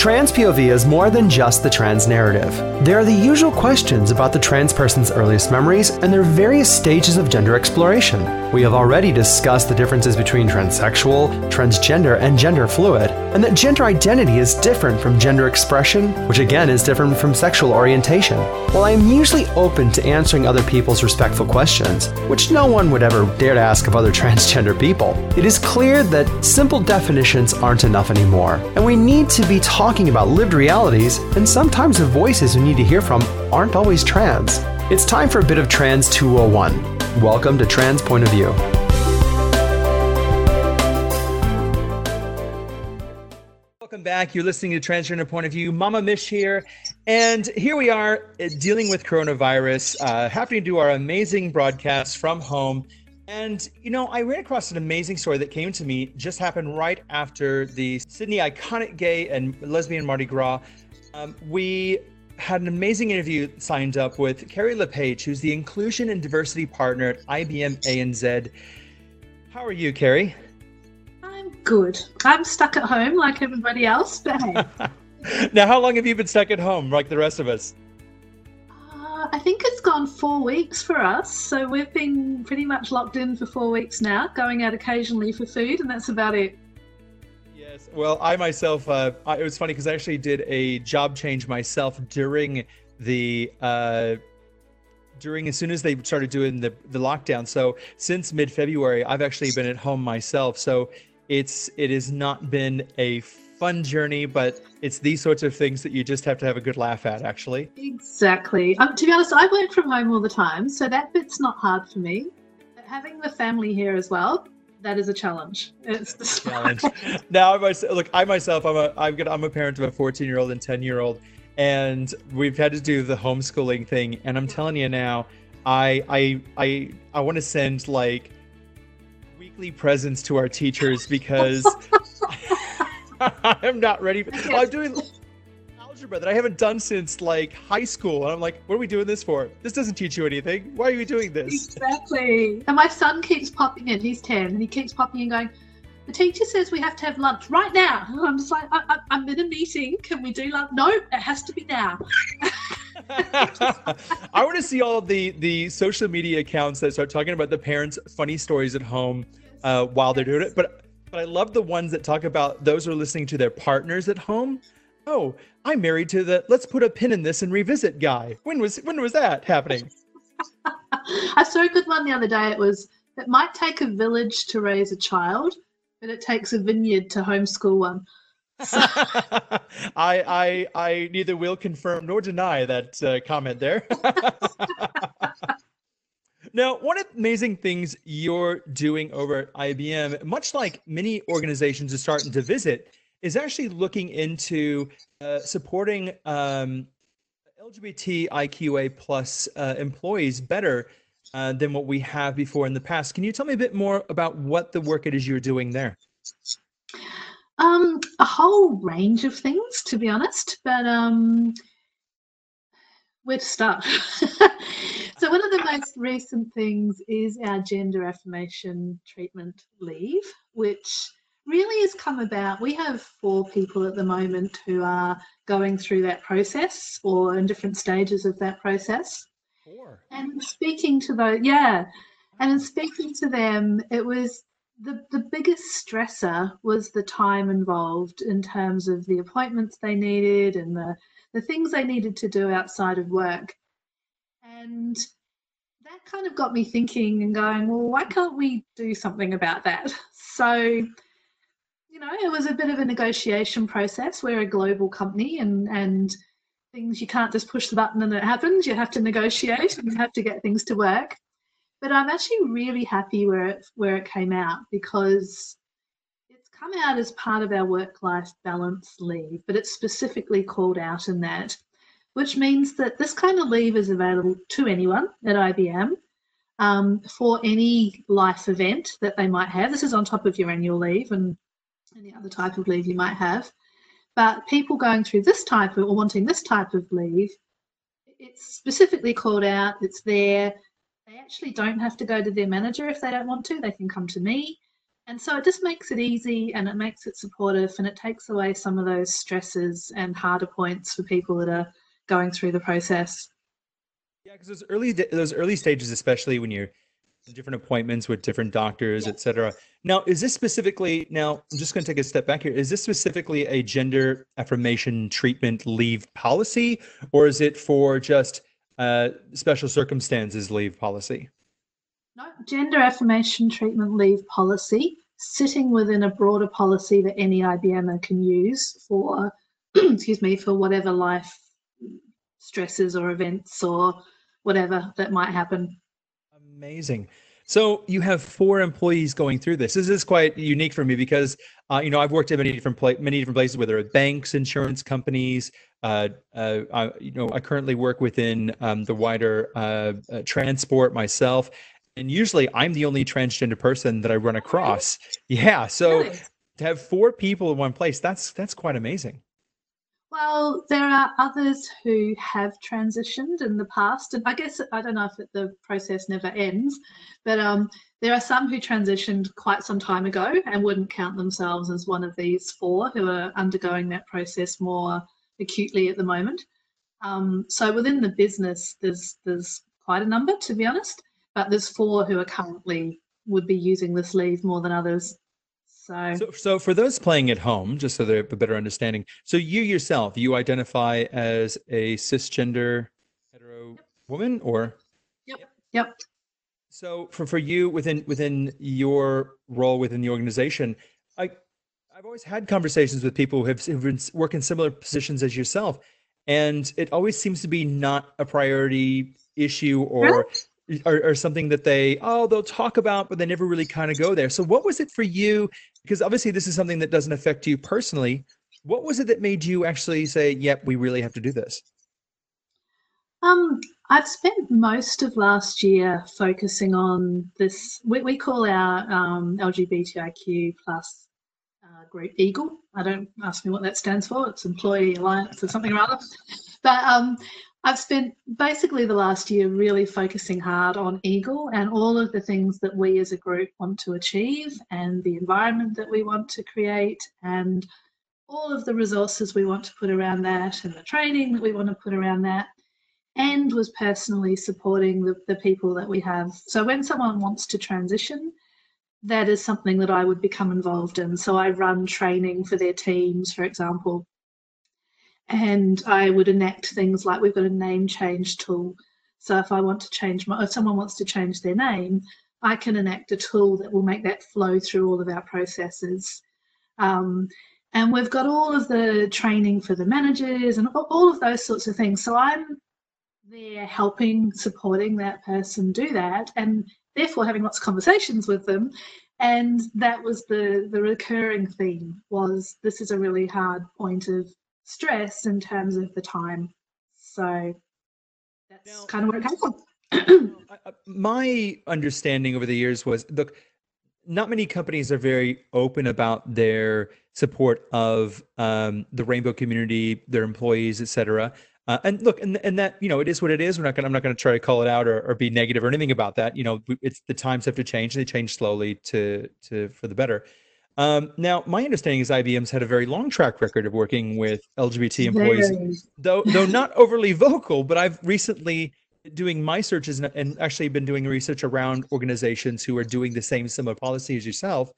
Trans POV is more than just the trans narrative. There are the usual questions about the trans person's earliest memories and their various stages of gender exploration. We have already discussed the differences between transsexual, transgender, and gender fluid, and that gender identity is different from gender expression, which again is different from sexual orientation. While I am usually open to answering other people's respectful questions, which no one would ever dare to ask of other transgender people, it is clear that simple definitions aren't enough anymore, and we need to be talking talking about lived realities, and sometimes the voices we need to hear from aren't always trans. It's time for a bit of Trans 201. Welcome to Trans Point of View. Welcome back. You're listening to Transgender Point of View. Mama Mish here. And here we are uh, dealing with coronavirus, uh, having to do our amazing broadcast from home. And, you know, I ran across an amazing story that came to me, just happened right after the Sydney Iconic Gay and Lesbian Mardi Gras. Um, we had an amazing interview signed up with Keri Le Page, who's the Inclusion and Diversity Partner at IBM ANZ. How are you, Keri? I'm good. I'm stuck at home like everybody else, but hey. now, how long have you been stuck at home, like the rest of us? I think it's gone four weeks for us. So we've been pretty much locked in for four weeks now, going out occasionally for food, and that's about it. Yes. Well, I myself, uh, I, it was funny because I actually did a job change myself during the. Uh, during as soon as they started doing the, the lockdown so since mid-february i've actually been at home myself so it's it has not been a fun journey, but it's these sorts of things that you just have to have a good laugh at, actually. Exactly. Um, to be honest, I work from home all the time, so that bit's not hard for me. But having the family here as well, that is a challenge. It's the challenge. now, I myself, look, I myself, I'm a, I'm, gonna, I'm a parent of a 14 year old and 10 year old, and we've had to do the homeschooling thing. And I'm telling you now, I, I, I, I want to send like presents to our teachers because I'm not ready. For, I'm doing algebra that I haven't done since like high school, and I'm like, what are we doing this for? This doesn't teach you anything. Why are we doing this? Exactly. And my son keeps popping in. He's ten, and he keeps popping in, going. The teacher says we have to have lunch right now. And I'm just like, I, am in a meeting. Can we do lunch? No, it has to be now. I want to see all the the social media accounts that start talking about the parents' funny stories at home uh, while they're doing it. But but I love the ones that talk about those who are listening to their partners at home. Oh, I'm married to the let's put a pin in this and revisit guy. When was when was that happening? I saw a good one the other day. It was it might take a village to raise a child, but it takes a vineyard to homeschool one. I, I I neither will confirm nor deny that uh, comment there. Now, one of the amazing things you're doing over at IBM, much like many organizations are starting to visit, is actually looking into uh, supporting um, LGBTIQA plus uh, employees better uh, than what we have before in the past. Can you tell me a bit more about what the work it is you're doing there? Um, a whole range of things, to be honest, but um, where to start? so, one of the most recent things is our gender affirmation treatment leave, which really has come about. We have four people at the moment who are going through that process or in different stages of that process. Four. And speaking to those, yeah, and in speaking to them, it was the, the biggest stressor was the time involved in terms of the appointments they needed and the the things they needed to do outside of work. And that kind of got me thinking and going, well, why can't we do something about that? So, you know, it was a bit of a negotiation process. We're a global company and, and things you can't just push the button and it happens. You have to negotiate and you have to get things to work. But I'm actually really happy where it where it came out because come out as part of our work life balance leave, but it's specifically called out in that, which means that this kind of leave is available to anyone at IBM um, for any life event that they might have. This is on top of your annual leave and any other type of leave you might have. But people going through this type of or wanting this type of leave, it's specifically called out, it's there. They actually don't have to go to their manager if they don't want to, they can come to me. And so it just makes it easy and it makes it supportive and it takes away some of those stresses and harder points for people that are going through the process. Yeah, because those early those early stages, especially when you're different appointments with different doctors, yeah. etc. Now, is this specifically? Now, I'm just going to take a step back here. Is this specifically a gender affirmation treatment leave policy, or is it for just uh, special circumstances leave policy? No, gender affirmation treatment leave policy sitting within a broader policy that any IBMer can use for, excuse me, for whatever life stresses or events or whatever that might happen. Amazing. So you have four employees going through this. This is quite unique for me because uh, you know I've worked at many different pla- many different places, whether it's banks, insurance companies. Uh, uh, I, you know, I currently work within um, the wider uh, uh, transport myself, and usually I'm the only transgender person that I run across. Yeah, so nice. to have four people in one place, that's that's quite amazing. Well, there are others who have transitioned in the past, and I guess I don't know if it, the process never ends, but um, there are some who transitioned quite some time ago and wouldn't count themselves as one of these four who are undergoing that process more acutely at the moment. Um, so within the business, there's there's quite a number to be honest, but there's four who are currently would be using this leave more than others. So. so, so for those playing at home, just so they have a better understanding, so you yourself, you identify as a cisgender hetero yep. woman, or? Yep. Yep. So for, for you within within your role within the organization, I I've always had conversations with people who have, who've been working similar positions as yourself, and it always seems to be not a priority issue or or, or, something that they oh they'll talk about but they never really kind of go there. So what was it for you because obviously this is something that doesn't affect you personally. What was it that made you actually say yep we really have to do this um i've spent most of last year focusing on this we, we call our um, lgbtiq plus uh, group eagle. I don't ask me what that stands for. It's employee alliance or something or other. But um, I've spent basically the last year really focusing hard on Eagle and all of the things that we as a group want to achieve and the environment that we want to create and all of the resources we want to put around that and the training that we want to put around that and was personally supporting the, the people that we have. So when someone wants to transition, that is something that I would become involved in. So I run training for their teams, for example, and I would enact things like we've got a name change tool. So if I want to change my, if someone wants to change their name, I can enact a tool that will make that flow through all of our processes. Um, and we've got all of the training for the managers and all of those sorts of things. So I'm there helping, supporting that person do that, and therefore having lots of conversations with them. And that was the the recurring theme was this is a really hard point of stress in terms of the time. So that's now, kind of where it came from. my understanding over the years was look, not many companies are very open about their support of um, the rainbow community, their employees, etc. Uh, and look, and, and that you know, it is what it is. We're not going. I'm not going to try to call it out or, or be negative or anything about that. You know, it's the times have to change. They change slowly to to for the better. Um, now, my understanding is IBM's had a very long track record of working with LGBT employees, very. though though not overly vocal. But I've recently doing my searches and, and, actually been doing research around organizations who are doing the same similar policy as yourself.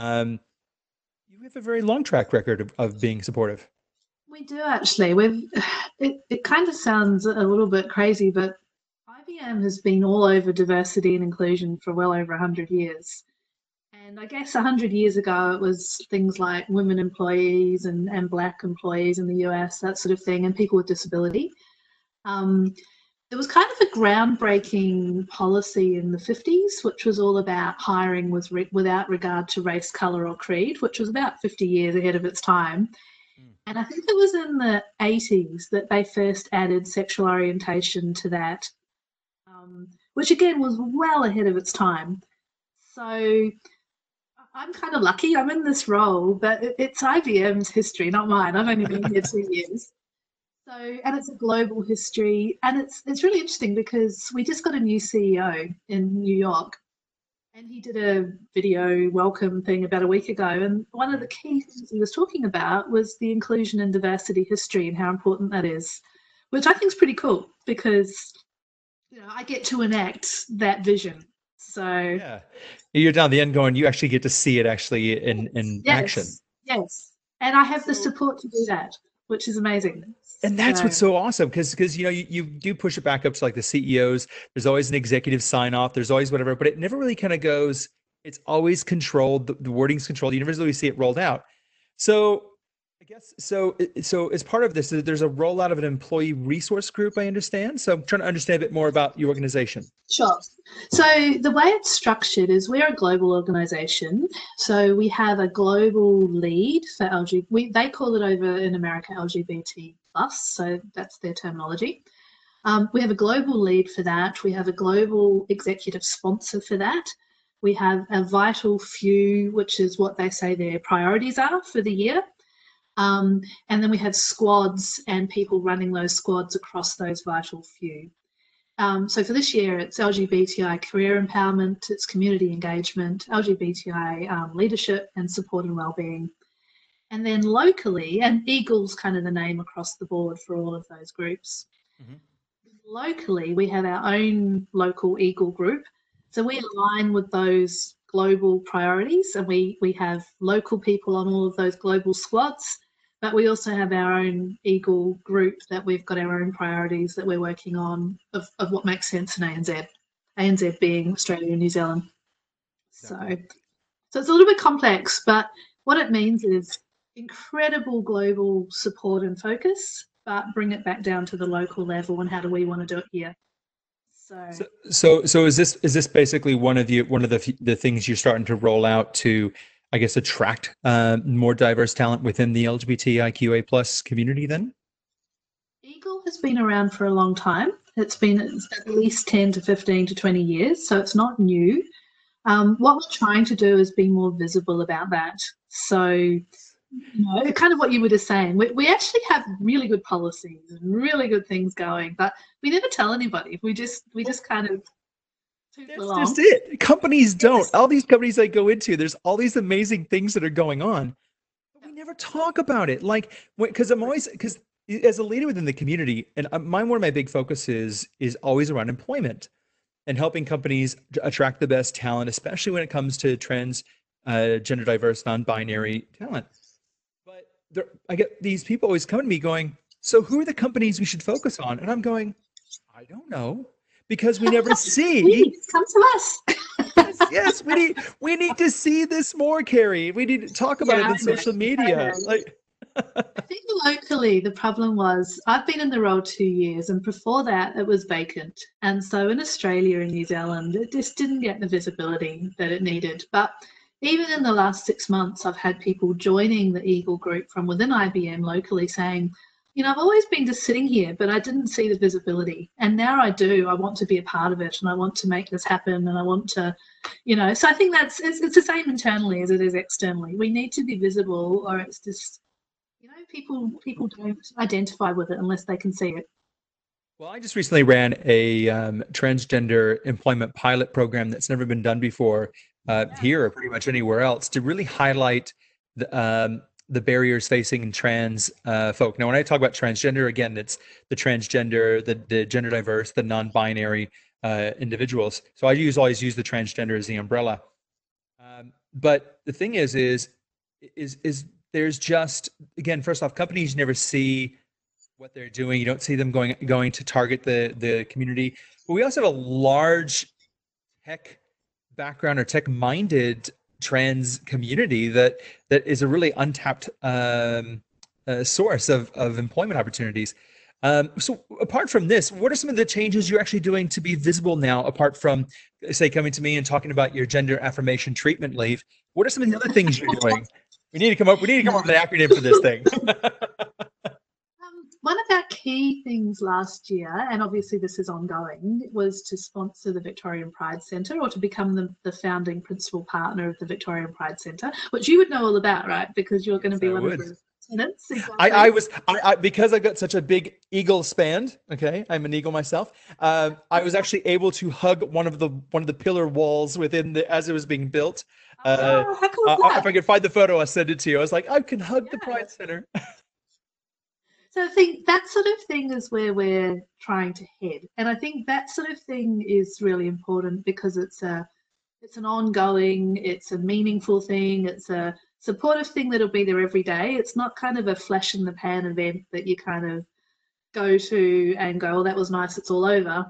Um, you have a very long track record of, of being supportive. We do actually. We've it, it kind of sounds a little bit crazy, but IBM has been all over diversity and inclusion for well over 100 years. And I guess 100 years ago, it was things like women employees and, and black employees in the US, that sort of thing, and people with disability. Um, there was kind of a groundbreaking policy in the 50s, which was all about hiring with re- without regard to race, colour, or creed, which was about 50 years ahead of its time. Hmm. And I think it was in the 80s that they first added sexual orientation to that, um, which again was well ahead of its time. So I'm kind of lucky. I'm in this role, but it's IBM's history, not mine. I've only been here two years. So, and it's a global history, and it's it's really interesting because we just got a new CEO in New York, and he did a video welcome thing about a week ago. And one of the key things he was talking about was the inclusion and diversity history and how important that is, which I think is pretty cool because you know I get to enact that vision. So yeah, you're down the end going. You actually get to see it actually in in yes, action. Yes, and I have the support to do that, which is amazing. And that's what's so awesome because because you know you, you do push it back up to like the ceos there's always an executive sign off. There's always whatever but it never really kind of goes it's always controlled the, the wording's controlled. You never really see it rolled out. So I guess so. So as part of this, there's a rollout of an employee resource group. I understand. So I'm trying to understand a bit more about your organization. Sure. So the way it's structured is we're a global organization. So we have a global lead for LGBT. We, they call it over in America LGBT plus. So that's their terminology. Um, we have a global lead for that. We have a global executive sponsor for that. We have a vital few, which is what they say their priorities are for the year. Um, and then we have squads and people running those squads across those vital few. Um, so for this year, it's LGBTI career empowerment, it's community engagement, LGBTI um, leadership and support and wellbeing. And then locally, and Eagle's kind of the name across the board for all of those groups. Mm-hmm. Locally, we have our own local Eagle group. So we align with those global priorities and we, we have local people on all of those global squads but we also have our own Eagle group that we've got our own priorities that we're working on of, of what makes sense in ANZ. ANZ being Australia and New Zealand. So, so it's a little bit complex, but what it means is incredible global support and focus, but bring it back down to the local level and how do we want to do it here. So, so, so, so is this is this basically one of the one of the the things you're starting to roll out to I guess, attract uh, more diverse talent within the LGBTIQA plus community then? Eagle has been around for a long time. It's been at least 10 to 15 to 20 years, so it's not new. Um, what we're trying to do is be more visible about that. So, you know, kind of what you were just saying, we, we actually have really good policies and really good things going, but we never tell anybody. We just we just kind of that's just it. Companies don't. All these companies I go into, there's all these amazing things that are going on. But we never talk about it. Like, because I'm always, because as a leader within the community, and my one of my big focuses is always around employment and helping companies attract the best talent, especially when it comes to trans, uh, gender diverse, non-binary talent. There, I get these people always coming to me going, "So who are the companies we should focus on?" And I'm going, "I don't know." because we never see. Please, come to us. yes, yes, we need we need to see this more, Keri. We need to talk about yeah, it in social media. Like I think locally the problem was I've been in the role two years and before that it was vacant. And so in Australia and New Zealand it just didn't get the visibility that it needed. But even in the last six months I've had people joining the Eagle group from within IBM locally saying, you know, I've always been just sitting here, but I didn't see the visibility. And now I do. I want to be a part of it and I want to make this happen and I want to, you know, so I think that's, it's, it's the same internally as it is externally. We need to be visible or it's just, you know, people, people don't identify with it unless they can see it. Well, I just recently ran a um, transgender employment pilot program that's never been done before uh, yeah. here or pretty much anywhere else to really highlight the, um, the barriers facing trans uh, folk. Now, when I talk about transgender, again, it's the transgender, the, the gender diverse, the non-binary uh, individuals. So I use always use the transgender as the umbrella. Um, but the thing is, is is is there's just again, first off, companies never see what they're doing. You don't see them going going to target the the community. But we also have a large tech background or tech minded trans community that that is a really untapped um, uh, source of, of employment opportunities. Um, so apart from this, what are some of the changes you're actually doing to be visible now, apart from say coming to me and talking about your gender affirmation treatment leave? What are some of the other things you're doing? We need to come up, we need to come up with an acronym for this thing. one of our key things last year, and obviously this is ongoing, was to sponsor the Victorian Pride Centre or to become the, the founding principal partner of the Victorian Pride Centre, which you would know all about, right? Because you're going to be I one would. of the tenants. Exactly. I, I was I, I because I got such a big eagle span. Okay, I'm an eagle myself. Uh, I was actually able to hug one of the one of the pillar walls within the as it was being built. Uh, oh, cool uh, if I could find the photo, I'll send it to you. I was like, I can hug the Pride Center. So I think that sort of thing is where we're trying to head, and I think that sort of thing is really important because it's a it's an ongoing, it's a meaningful thing, it's a supportive thing that'll be there every day. It's not kind of a flash in the pan event that you kind of go to and go, oh, that was nice, it's all over.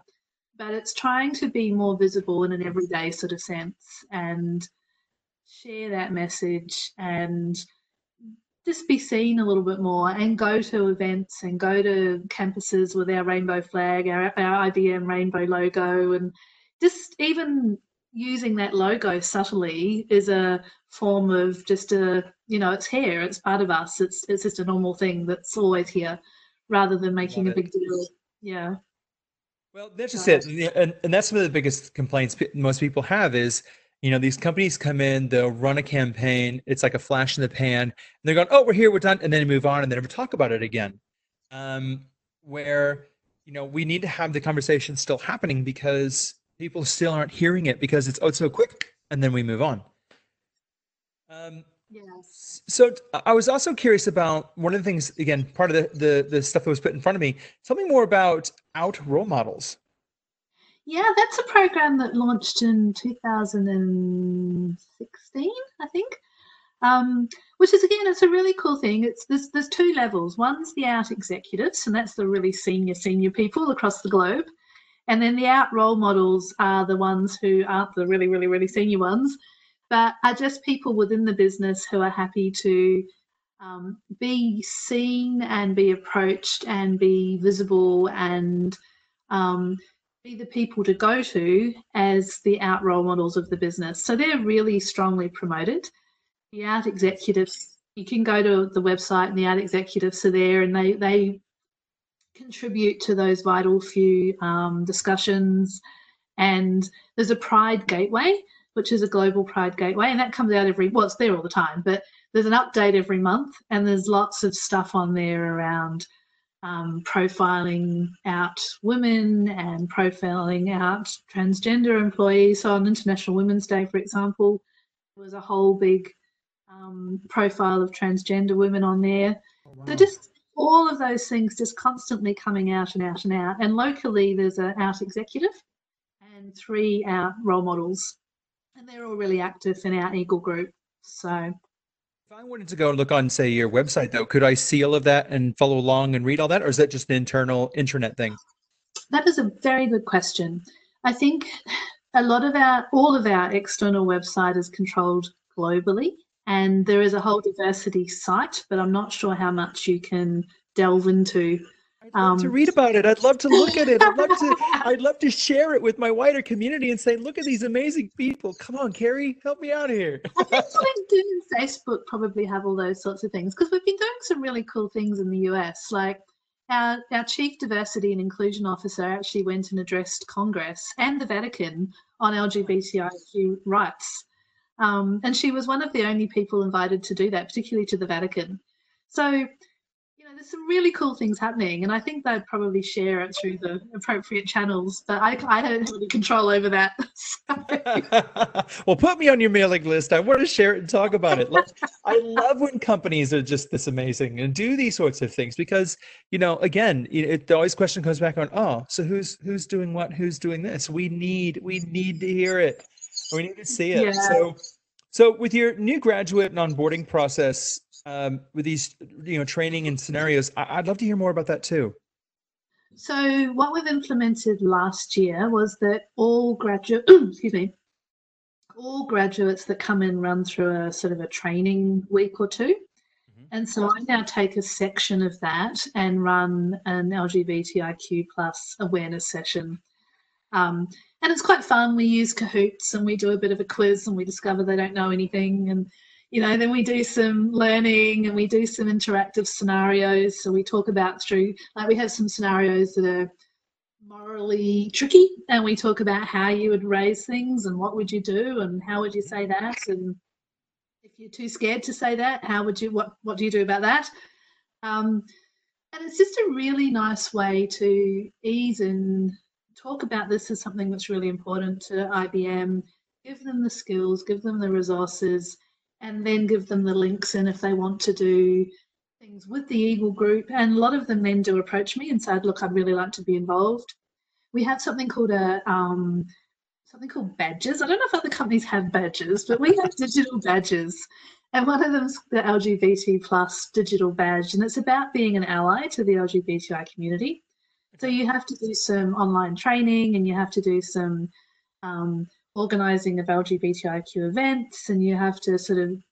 But it's trying to be more visible in an everyday sort of sense and share that message and just be seen a little bit more and go to events and go to campuses with our rainbow flag, our, our IBM rainbow logo, and just even using that logo subtly is a form of just a you know it's here it's part of us it's it's just a normal thing that's always here rather than making a Love it. big deal yeah Well, that's just it, and, and and that's one of the biggest complaints most people have is, you know, these companies come in, they'll run a campaign, it's like a flash in the pan, and they're going, "Oh, we're here, we're done," and then they move on and they never talk about it again. Um, where you know we need to have the conversation still happening because people still aren't hearing it because it's oh it's so quick, and then we move on. Um, yes so I was also curious about one of the things. Again, part of the the, the stuff that was put in front of me. Tell me more about out role models. Yeah that's a program that launched in 2016 i think. Um, which is again it's a really cool thing. It's there's, there's two levels. One's the out executives and that's the really senior senior people across the globe. And then the out role models are the ones who aren't the really really really senior ones but are just people within the business who are happy to um, be seen and be approached and be visible and um, be the people to go to as the out role models of the business. So they're really strongly promoted. The out executives, you can go to the website and the out executives are there and they, they contribute to those vital few um, discussions. And there's a Pride Gateway, which is a global Pride Gateway, and that comes out every, well, it's there all the time, but there's an update every month and there's lots of stuff on there around um, profiling out women and profiling out transgender employees. So on International Women's Day, for example, there was a whole big um, profile of transgender women on there. So just all of those things just constantly coming out and out and out. And locally, there's an out executive and three out role models, and they're all really active in our Eagle group. So I wanted to go and look on, say, your website, though, could I see all of that and follow along and read all that, or is that just an internal intranet thing? That is a very good question. I think a lot of our, all of our external website is controlled globally, and there is a whole diversity site, but I'm not sure how much you can delve into. I'd love to Um, read about it. I'd love to look at it. I'd love to. I'd love to share it with my wider community and say, "Look at these amazing people. Come on, Keri, help me out here." I think LinkedIn and Facebook probably have all those sorts of things because we've been doing some really cool things in the US. Like our, our chief diversity and inclusion officer actually went and addressed Congress and the Vatican on LGBTIQ rights. Um, and she was one of the only people invited to do that, particularly to the Vatican. So, there's some really cool things happening, and I think they'd probably share it through the appropriate channels. But I, I don't have any control over that. So- well, put me on your mailing list. I want to share it and talk about it. Like, I love when companies are just this amazing and do these sorts of things because, you know, again, it, the always question comes back on, oh, so who's who's doing what? Who's doing this? We need we need to hear it. We need to see it. Yeah. So, so with your new graduate and onboarding process, um, with these, you know, training and scenarios, I, I'd love to hear more about that too. So what we've implemented last year was that all graduate, excuse me, all graduates that come in run through a sort of a training week or 2 Mhm. And so I now take a section of that and run an LGBTIQ plus awareness session. Um, and it's quite fun. We use Kahoots and we do a bit of a quiz and we discover they don't know anything. And you know, then we do some learning and we do some interactive scenarios. So we talk about through, like, we have some scenarios that are morally tricky, and we talk about how you would raise things and what would you do and how would you say that and if you're too scared to say that, how would you what what do you do about that? Um, and it's just a really nice way to ease and talk about this as something that's really important to IBM. Give them the skills, give them the resources, and then give them the links and if they want to do things with the Eagle group. And a lot of them then do approach me and say, look, I'd really like to be involved. We have something called a um, something called badges. I don't know if other companies have badges, but we have digital badges. And one of them is the LGBT plus digital badge, and it's about being an ally to the LGBTI community. So you have to do some online training, and you have to do some um, organising of LGBTIQ events, and you have to sort of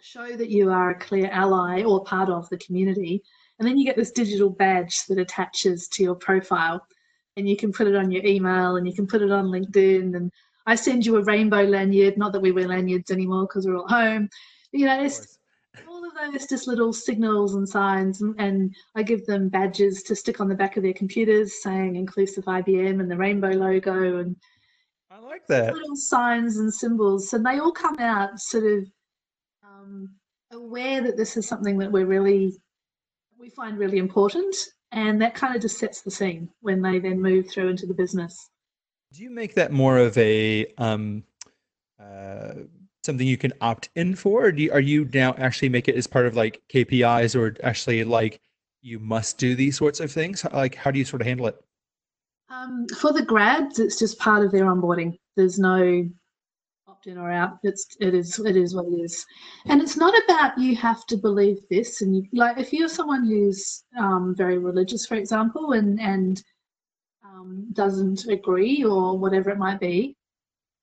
show that you are a clear ally or part of the community. And then you get this digital badge that attaches to your profile, and you can put it on your email, and you can put it on LinkedIn. And I send you a rainbow lanyard, not that we wear lanyards anymore because we're all home. You know, it's all of those just little signals and signs, and, and I give them badges to stick on the back of their computers saying inclusive IBM and the rainbow logo and I like that. Little signs and symbols, and they all come out sort of um, aware that this is something that we're really we find really important, and that kind of just sets the scene when they then move through into the business. Do you make that more of a um, uh, something you can opt in for, or do you, are you now actually make it as part of like KPIs, or actually like you must do these sorts of things? Like, how do you sort of handle it? Um, for the grads, it's just part of their onboarding. There's no opt in or out. It's it is it is what it is, and it's not about you have to believe this. And you, like if you're someone who's um, very religious, for example, and and um, doesn't agree or whatever it might be,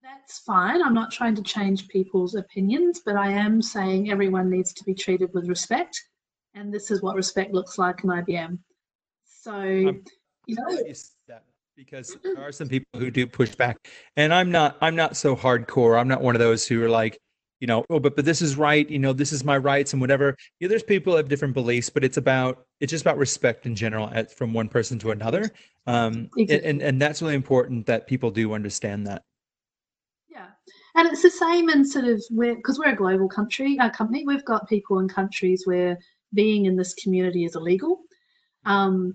that's fine. I'm not trying to change people's opinions, but I am saying everyone needs to be treated with respect, and this is what respect looks like in IBM. So. Um, you know, because there are some people who do push back. And i'm not i'm not so hardcore. I'm not one of those who are like you know oh but but this is right. You know this is my rights and whatever. Yeah there's people who have different beliefs but it's about it's just about respect in general at, from one person to another. Um exactly. and and that's really important that people do understand that. Yeah. And it's the same in sort of where because we're a global country a company we've got people in countries where being in this community is illegal. Um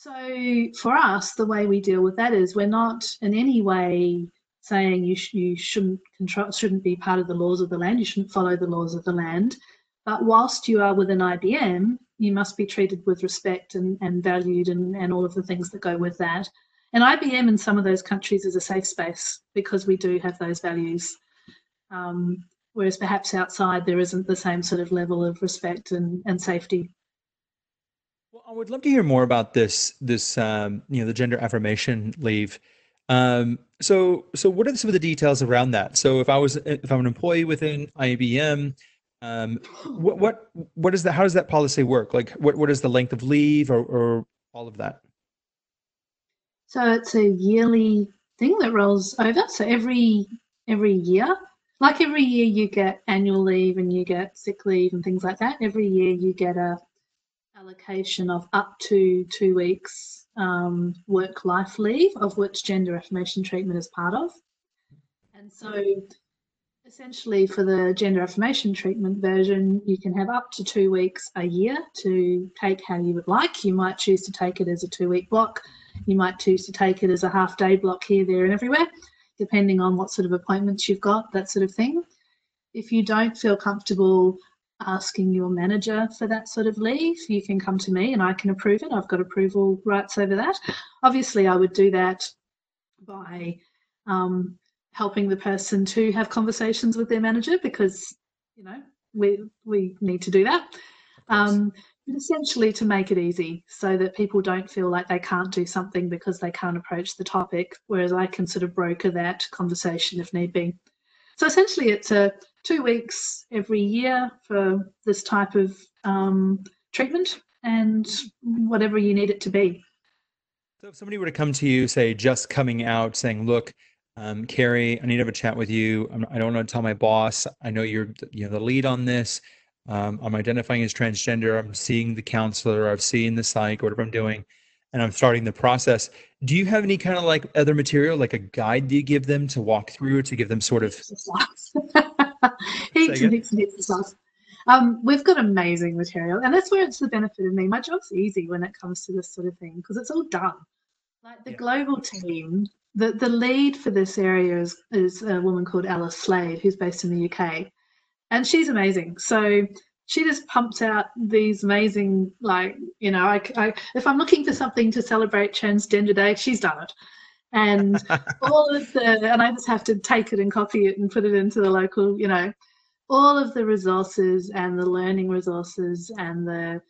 so for us, the way we deal with that is we're not in any way saying you sh- you shouldn't control shouldn't be part of the laws of the land. You shouldn't follow the laws of the land. But whilst you are within IBM, you must be treated with respect and, and valued and, and all of the things that go with that. And IBM in some of those countries is a safe space because we do have those values. Um, whereas perhaps outside there isn't the same sort of level of respect and, and safety. I would love to hear more about this. This um, you know the gender affirmation leave. Um, so so what are some of the details around that? So if I was if I'm an employee within IBM, um, what what what is that? How does that policy work? Like what what is the length of leave or, or all of that? So it's a yearly thing that rolls over. So every every year, like every year you get annual leave and you get sick leave and things like that. Every year you get a allocation of up to two weeks um, work life leave, of which gender affirmation treatment is part of. And so, essentially, for the gender affirmation treatment version, you can have up to two weeks a year to take how you would like. You might choose to take it as a two week block, you might choose to take it as a half day block here, there, and everywhere, depending on what sort of appointments you've got, that sort of thing. If you don't feel comfortable asking your manager for that sort of leave, you can come to me and I can approve it. I've got approval rights over that. Obviously, I would do that by um, helping the person to have conversations with their manager because you know we we need to do that. Um, but essentially, to make it easy so that people don't feel like they can't do something because they can't approach the topic, whereas I can sort of broker that conversation if need be. So essentially, it's a two weeks every year for this type of um, treatment and whatever you need it to be. So if somebody were to come to you, say, just coming out, saying, look, um, Keri, I need to have a chat with you. I'm, I do not want to tell my boss. I know you're you know the lead on this. Um, I'm identifying as transgender. I'm seeing the counselor. I've seen the psych, whatever I'm doing, and I'm starting the process. Do you have any kind of like other material, like a guide do you give them to walk through to give them sort of heaps and heaps and heaps of stuff. Um, we've got amazing material, and that's where it's the benefit of me. My job's easy when it comes to this sort of thing because it's all done. Like the yeah. global team, the the lead for this area is is a woman called Alice Slade, who's based in the UK, and she's amazing. So she just pumps out these amazing, like you know, I, I if I'm looking for something to celebrate Transgender Day, she's done it and all of the and i just have to take it and copy it and put it into the local you know all of the resources and the learning resources and the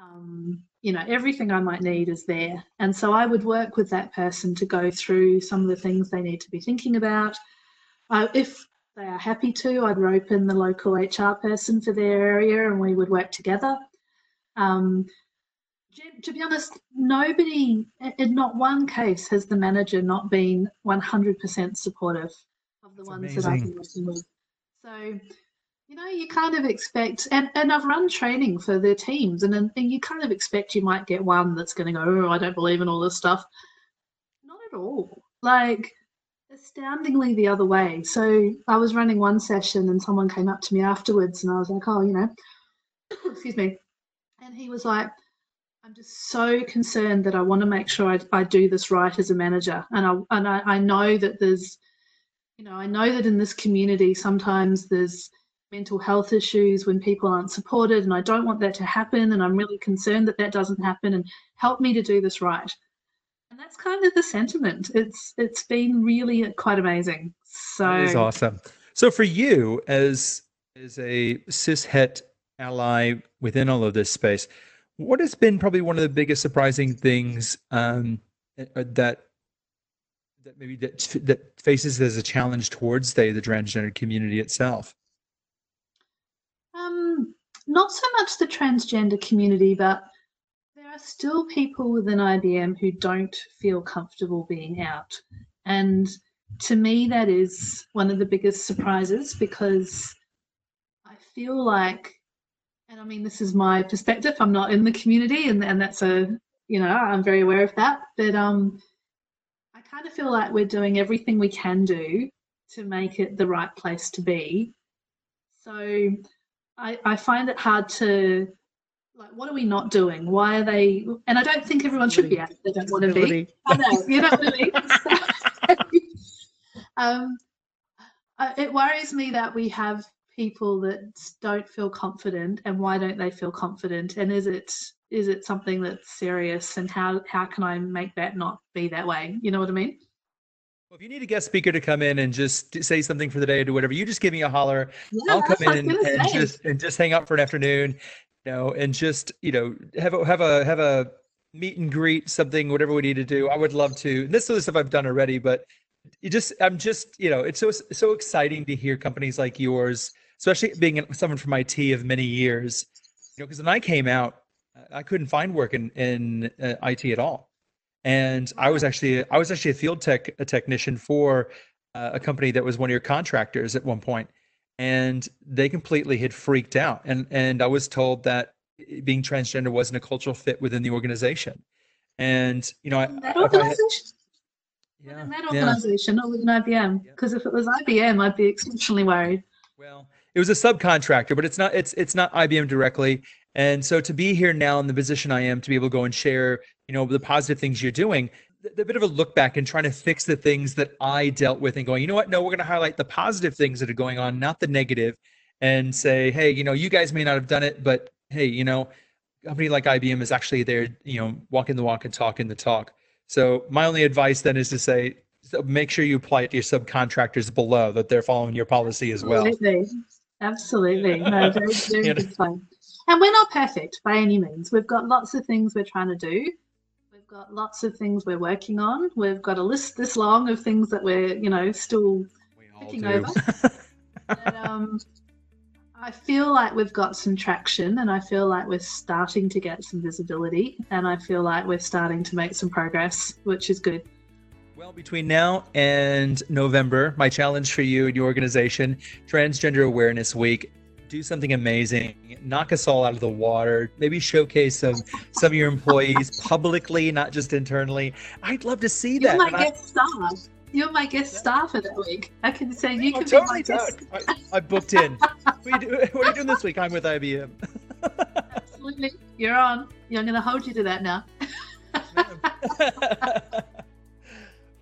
um, you know everything i might need is there. And so i would work with that person to go through some of the things they need to be thinking about. Uh, if they are happy to i'd rope in the local hr person for their area and we would work together. Um, to be honest, nobody, in not one case, has the manager not been 100% supportive of the That's ones amazing. that I've been working with. So you know, you kind of expect, and, and I've run training for their teams, and, and you kind of expect you might get one that's going to go, oh, I don't believe in all this stuff. Not at all. Like, astoundingly the other way. So I was running one session, and someone came up to me afterwards, and I was like, oh, you know, excuse me. And he was like, I'm just so concerned that I want to make sure I, I do this right as a manager. And I, and I, I know that there's, you know, I know that in this community sometimes there's, mental health issues when people aren't supported and i don't want that to happen and i'm really concerned that that doesn't happen and help me to do this right. And that's kind of the sentiment. It's it's been really quite amazing. So is awesome. So for you as as a cis het ally within all of this space what has been probably one of the biggest surprising things um, uh, that that maybe that, that faces as a challenge towards say the transgender community itself not so much the transgender community, but there are still people within IBM who don't feel comfortable being out. And to me, that is one of the biggest surprises because I feel like, and I mean, this is my perspective, I'm not in the community, and, and that's a, you know, I'm very aware of that. But um, I kind of feel like we're doing everything we can do to make it the right place to be. So I, I find it hard to like what are we not doing? Why are they and i don't think everyone should be they don't want to be i know you know what i mean um, it worries me that we have people that don't feel confident and why don't they feel confident and is it is it something that's serious and how how can i make that not be that way you know what i mean well, if you need a guest speaker to come in and just say something for the day or do whatever, you just give me a holler. Yeah, I'll come in and, and just and just hang out for an afternoon, you know, and just you know have a have a have a meet and greet, something, whatever we need to do. I would love to. And this is stuff I've done already, but you just I'm just you know it's so so exciting to hear companies like yours, especially being someone from IT of many years, you know, because when I came out, I couldn't find work in in uh, IT at all and I was actually I was actually a field tech a technician for uh, a company that was one of your contractors at one point, and they completely had freaked out, and and I was told that being transgender wasn't a cultural fit within the organization, and you know I, that organization. yeah, in that organization, yeah. not within IBM. Because yeah. if it was IBM, I'd be exceptionally worried. Well, it was a subcontractor, but it's not it's it's not IBM directly. And so to be here now in the position I am, to be able to go and share, you know, the positive things you're doing, the, bit of a look back and trying to fix the things that I dealt with and going, you know what? No, we're going to highlight the positive things that are going on, not the negative, and say, hey, you know, you guys may not have done it, but hey, you know, a company like IBM is actually there, you know, walking the walk and talking the talk. So my only advice then is to say, make sure you apply it to your subcontractors below that they're following your policy as well. Absolutely. No, very, very good. And we're not perfect by any means. We've got lots of things we're trying to do. We've got lots of things we're working on. We've got a list this long of things that we're, you know, still picking over. but, um, I feel like we've got some traction and I feel like we're starting to get some visibility and I feel like we're starting to make some progress, which is good. Well, between now and November, my challenge for you and your organization, Transgender Awareness Week, do something amazing, knock us all out of the water, maybe showcase some some of your employees publicly, not just internally. I'd love to see that. You're my guest star. You're my guest star for that week. I can say you oh, can totally be my guest. I, I booked in. what, are you do, what are you doing this week? I'm with IBM. Absolutely. You're on. I'm going to hold you to that now.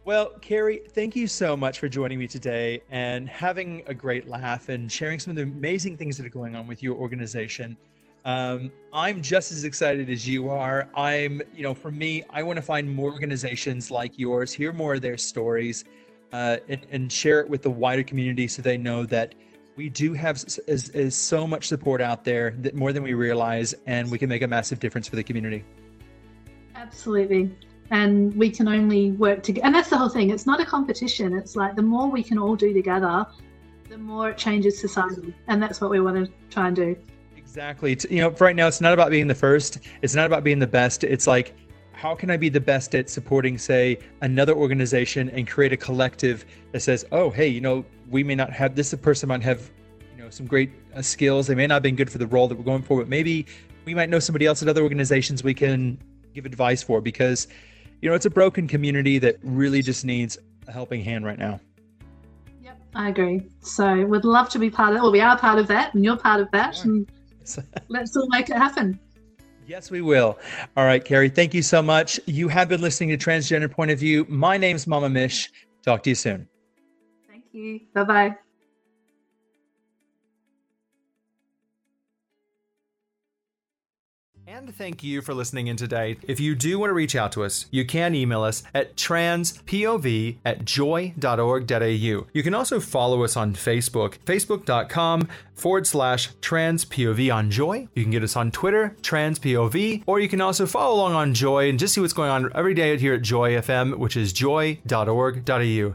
well, Keri, thank you so much for joining me today and having a great laugh and sharing some of the amazing things that are going on with your organization. Um, I'm just as excited as you are. I'm, you know, for me, I want to find more organizations like yours, hear more of their stories, uh, and, and, share it with the wider community so they know that we do have is, is so much support out there that more than we realize, and we can make a massive difference for the community. Absolutely. And we can only work together. And that's the whole thing. It's not a competition. It's like the more we can all do together, the more it changes society. And that's what we want to try and do. Exactly. You know, right now, it's not about being the first. It's not about being the best. It's like, how can I be the best at supporting, say, another organization and create a collective that says, oh, hey, you know, we may not have this person might have, you know, some great uh, skills. They may not have been good for the role that we're going for, but maybe we might know somebody else at other organizations we can give advice for because, you know, it's a broken community that really just needs a helping hand right now. Yep, I agree. So we'd love to be part of that. Well, we are part of that, and you're part of that. And let's all make it happen. Yes, we will. All right, Keri, thank you so much. You have been listening to Transgender Point of View. My name's Mama Mish. Talk to you soon. Thank you. Bye bye. And thank you for listening in today. If you do want to reach out to us, you can email us at transpov at joy.org.au. You can also follow us on Facebook, facebook.com forward slash transpov on Joy. You can get us on Twitter, transpov, or you can also follow along on Joy and just see what's going on every day here at Joy FM, which is joy.org.au.